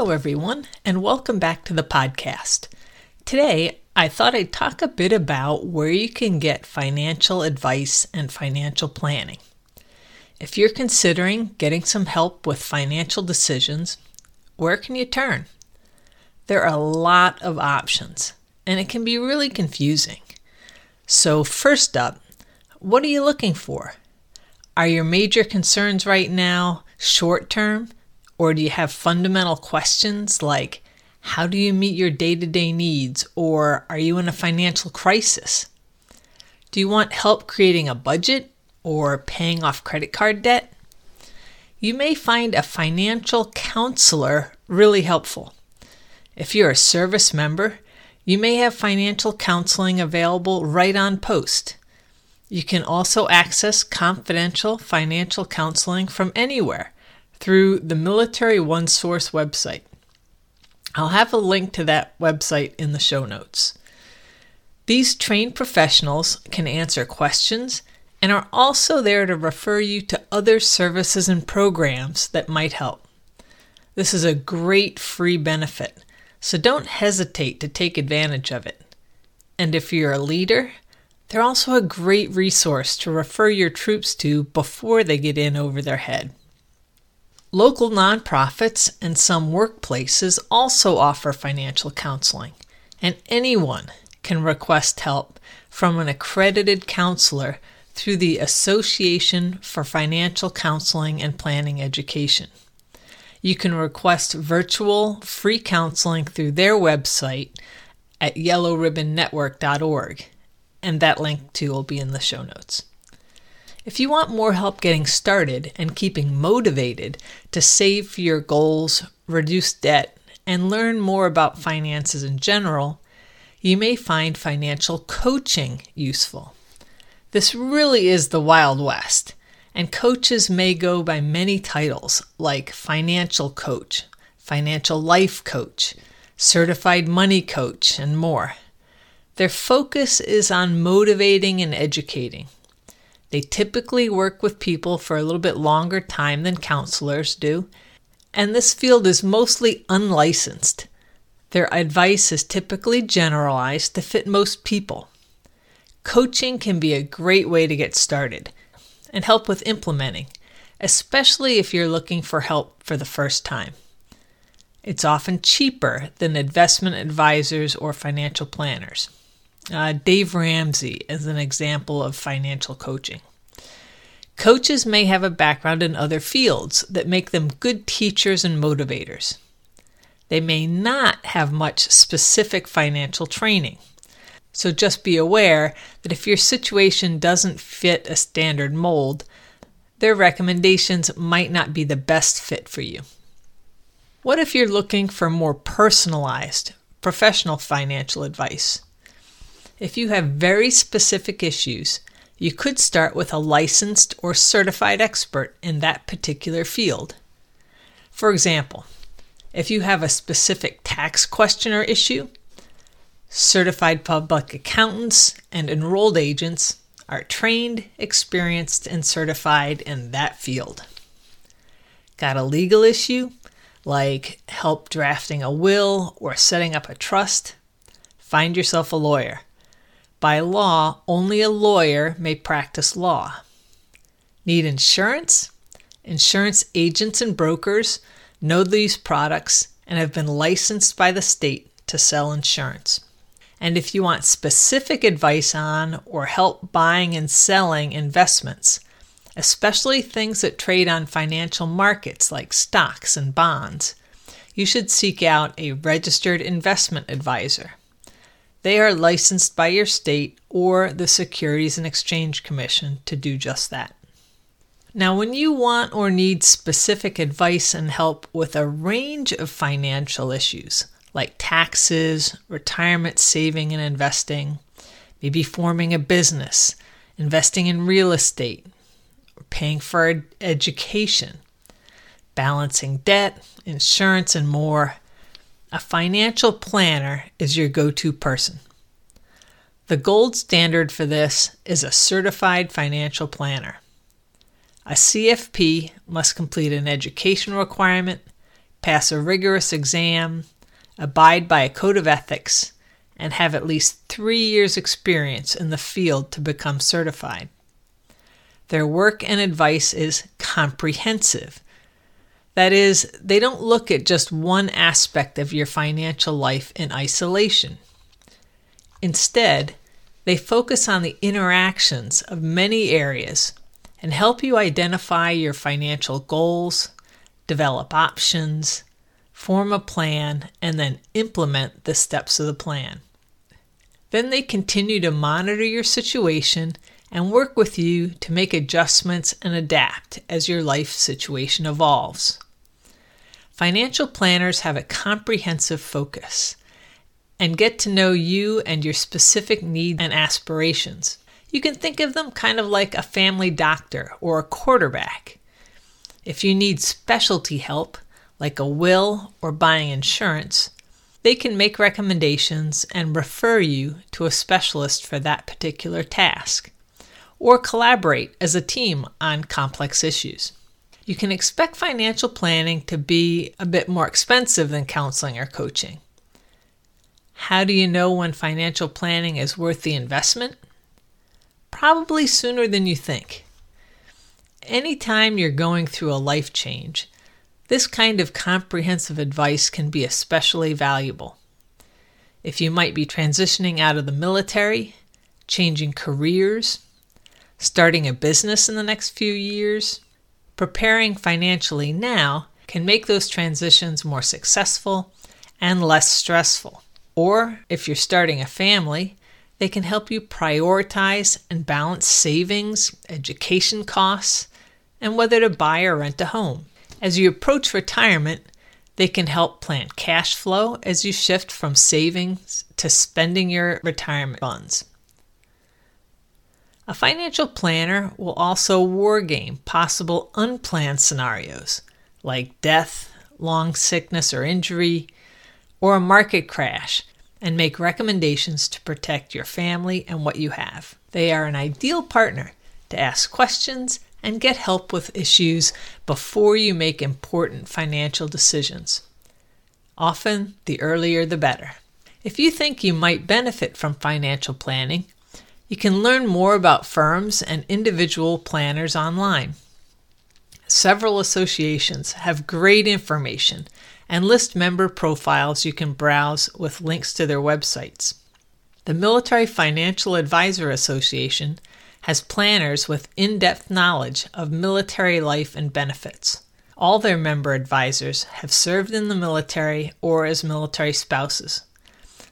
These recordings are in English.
Hello, everyone, and welcome back to the podcast. Today, I thought I'd talk a bit about where you can get financial advice and financial planning. If you're considering getting some help with financial decisions, where can you turn? There are a lot of options, and it can be really confusing. So, first up, what are you looking for? Are your major concerns right now short term? Or do you have fundamental questions like how do you meet your day to day needs? Or are you in a financial crisis? Do you want help creating a budget or paying off credit card debt? You may find a financial counselor really helpful. If you're a service member, you may have financial counseling available right on post. You can also access confidential financial counseling from anywhere through the Military One Source website. I'll have a link to that website in the show notes. These trained professionals can answer questions and are also there to refer you to other services and programs that might help. This is a great free benefit, so don't hesitate to take advantage of it. And if you're a leader, they're also a great resource to refer your troops to before they get in over their head. Local nonprofits and some workplaces also offer financial counseling, and anyone can request help from an accredited counselor through the Association for Financial Counseling and Planning Education. You can request virtual free counseling through their website at yellowribbonnetwork.org, and that link too will be in the show notes. If you want more help getting started and keeping motivated to save for your goals, reduce debt, and learn more about finances in general, you may find financial coaching useful. This really is the Wild West, and coaches may go by many titles like financial coach, financial life coach, certified money coach, and more. Their focus is on motivating and educating they typically work with people for a little bit longer time than counselors do, and this field is mostly unlicensed. Their advice is typically generalized to fit most people. Coaching can be a great way to get started and help with implementing, especially if you're looking for help for the first time. It's often cheaper than investment advisors or financial planners. Uh, Dave Ramsey is an example of financial coaching. Coaches may have a background in other fields that make them good teachers and motivators. They may not have much specific financial training. So just be aware that if your situation doesn't fit a standard mold, their recommendations might not be the best fit for you. What if you're looking for more personalized, professional financial advice? If you have very specific issues, you could start with a licensed or certified expert in that particular field. For example, if you have a specific tax question or issue, certified public accountants and enrolled agents are trained, experienced, and certified in that field. Got a legal issue, like help drafting a will or setting up a trust? Find yourself a lawyer. By law, only a lawyer may practice law. Need insurance? Insurance agents and brokers know these products and have been licensed by the state to sell insurance. And if you want specific advice on or help buying and selling investments, especially things that trade on financial markets like stocks and bonds, you should seek out a registered investment advisor. They are licensed by your state or the Securities and Exchange Commission to do just that. Now, when you want or need specific advice and help with a range of financial issues like taxes, retirement saving and investing, maybe forming a business, investing in real estate, paying for education, balancing debt, insurance, and more, a financial planner is your go to person. The gold standard for this is a certified financial planner. A CFP must complete an education requirement, pass a rigorous exam, abide by a code of ethics, and have at least three years' experience in the field to become certified. Their work and advice is comprehensive. That is, they don't look at just one aspect of your financial life in isolation. Instead, they focus on the interactions of many areas and help you identify your financial goals, develop options, form a plan, and then implement the steps of the plan. Then they continue to monitor your situation and work with you to make adjustments and adapt as your life situation evolves. Financial planners have a comprehensive focus and get to know you and your specific needs and aspirations. You can think of them kind of like a family doctor or a quarterback. If you need specialty help, like a will or buying insurance, they can make recommendations and refer you to a specialist for that particular task, or collaborate as a team on complex issues. You can expect financial planning to be a bit more expensive than counseling or coaching. How do you know when financial planning is worth the investment? probably sooner than you think. Anytime you're going through a life change, this kind of comprehensive advice can be especially valuable. If you might be transitioning out of the military, changing careers, starting a business in the next few years, preparing financially now can make those transitions more successful and less stressful. Or if you're starting a family, they can help you prioritize and balance savings, education costs, and whether to buy or rent a home. As you approach retirement, they can help plan cash flow as you shift from savings to spending your retirement funds. A financial planner will also wargame possible unplanned scenarios like death, long sickness or injury, or a market crash and make recommendations to protect your family and what you have. They are an ideal partner to ask questions and get help with issues before you make important financial decisions. Often, the earlier the better. If you think you might benefit from financial planning, you can learn more about firms and individual planners online. Several associations have great information and list member profiles you can browse with links to their websites. The Military Financial Advisor Association has planners with in depth knowledge of military life and benefits. All their member advisors have served in the military or as military spouses.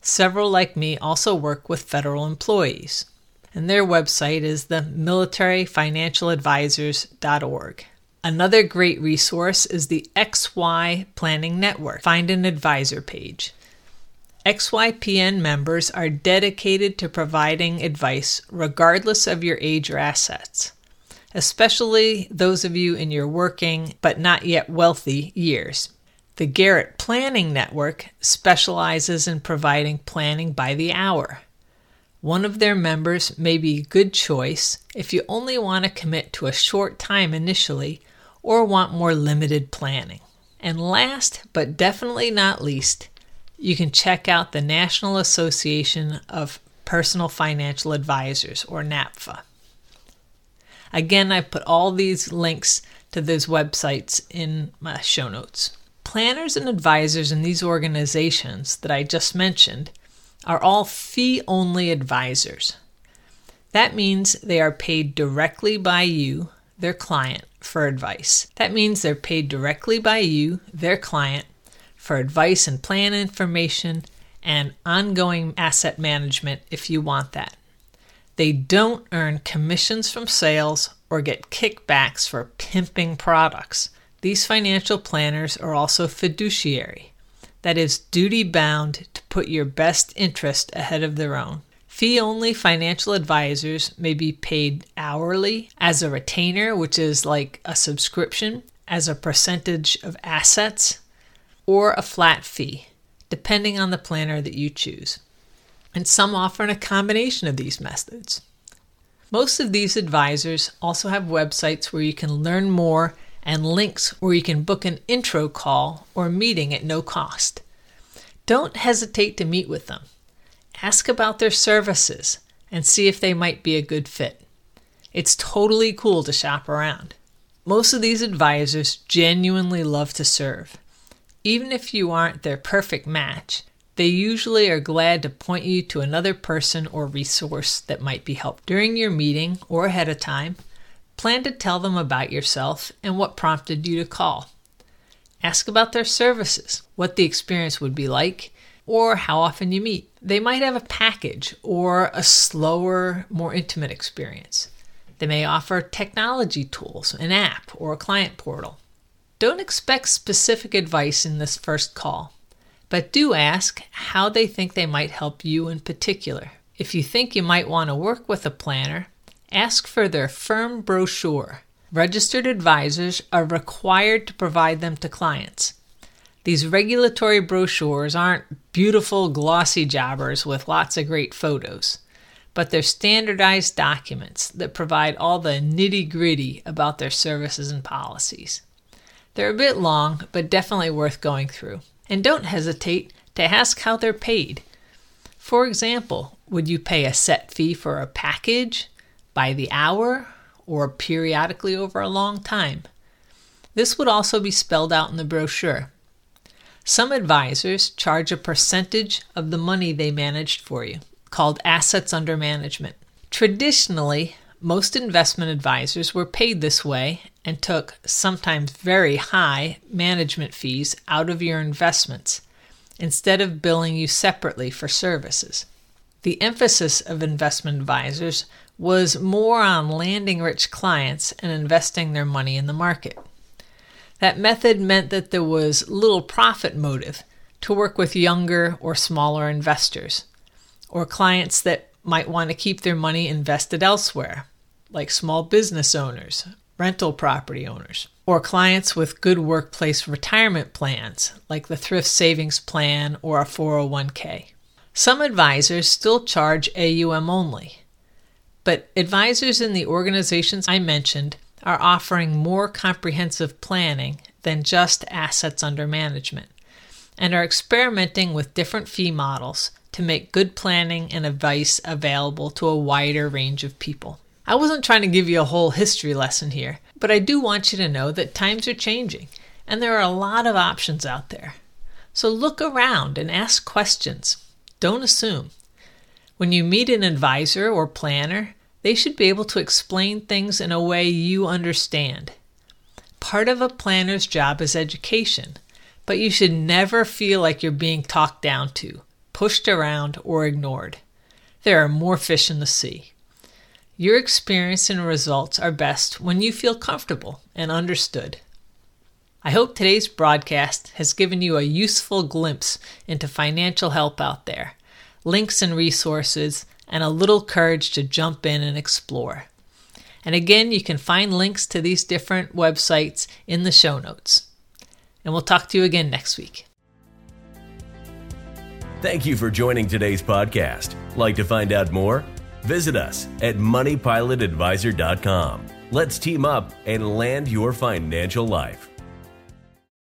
Several, like me, also work with federal employees, and their website is the militaryfinancialadvisors.org. Another great resource is the XY Planning Network. Find an advisor page. XYPN members are dedicated to providing advice regardless of your age or assets, especially those of you in your working but not yet wealthy years. The Garrett Planning Network specializes in providing planning by the hour. One of their members may be a good choice if you only want to commit to a short time initially or want more limited planning. And last but definitely not least, you can check out the National Association of Personal Financial Advisors, or NAPFA. Again, I put all these links to those websites in my show notes. Planners and advisors in these organizations that I just mentioned are all fee only advisors. That means they are paid directly by you, their client, for advice. That means they're paid directly by you, their client, for advice and plan information and ongoing asset management if you want that. They don't earn commissions from sales or get kickbacks for pimping products. These financial planners are also fiduciary, that is, duty bound to put your best interest ahead of their own. Fee only financial advisors may be paid hourly as a retainer, which is like a subscription, as a percentage of assets, or a flat fee, depending on the planner that you choose. And some offer a combination of these methods. Most of these advisors also have websites where you can learn more and links where you can book an intro call or meeting at no cost. Don't hesitate to meet with them. Ask about their services and see if they might be a good fit. It's totally cool to shop around. Most of these advisors genuinely love to serve. Even if you aren't their perfect match, they usually are glad to point you to another person or resource that might be helpful. During your meeting or ahead of time, plan to tell them about yourself and what prompted you to call. Ask about their services, what the experience would be like, or how often you meet. They might have a package or a slower, more intimate experience. They may offer technology tools, an app, or a client portal. Don't expect specific advice in this first call, but do ask how they think they might help you in particular. If you think you might want to work with a planner, ask for their firm brochure. Registered advisors are required to provide them to clients. These regulatory brochures aren't beautiful, glossy jobbers with lots of great photos, but they're standardized documents that provide all the nitty gritty about their services and policies. They're a bit long, but definitely worth going through. And don't hesitate to ask how they're paid. For example, would you pay a set fee for a package, by the hour, or periodically over a long time? This would also be spelled out in the brochure. Some advisors charge a percentage of the money they managed for you, called assets under management. Traditionally, most investment advisors were paid this way and took sometimes very high management fees out of your investments instead of billing you separately for services. The emphasis of investment advisors was more on landing rich clients and investing their money in the market. That method meant that there was little profit motive to work with younger or smaller investors, or clients that might want to keep their money invested elsewhere, like small business owners, rental property owners, or clients with good workplace retirement plans, like the Thrift Savings Plan or a 401k. Some advisors still charge AUM only, but advisors in the organizations I mentioned are offering more comprehensive planning than just assets under management and are experimenting with different fee models to make good planning and advice available to a wider range of people. I wasn't trying to give you a whole history lesson here, but I do want you to know that times are changing and there are a lot of options out there. So look around and ask questions. Don't assume. When you meet an advisor or planner, they should be able to explain things in a way you understand. Part of a planner's job is education, but you should never feel like you're being talked down to, pushed around, or ignored. There are more fish in the sea. Your experience and results are best when you feel comfortable and understood. I hope today's broadcast has given you a useful glimpse into financial help out there, links and resources, and a little courage to jump in and explore. And again, you can find links to these different websites in the show notes. And we'll talk to you again next week. Thank you for joining today's podcast. Like to find out more? Visit us at moneypilotadvisor.com. Let's team up and land your financial life.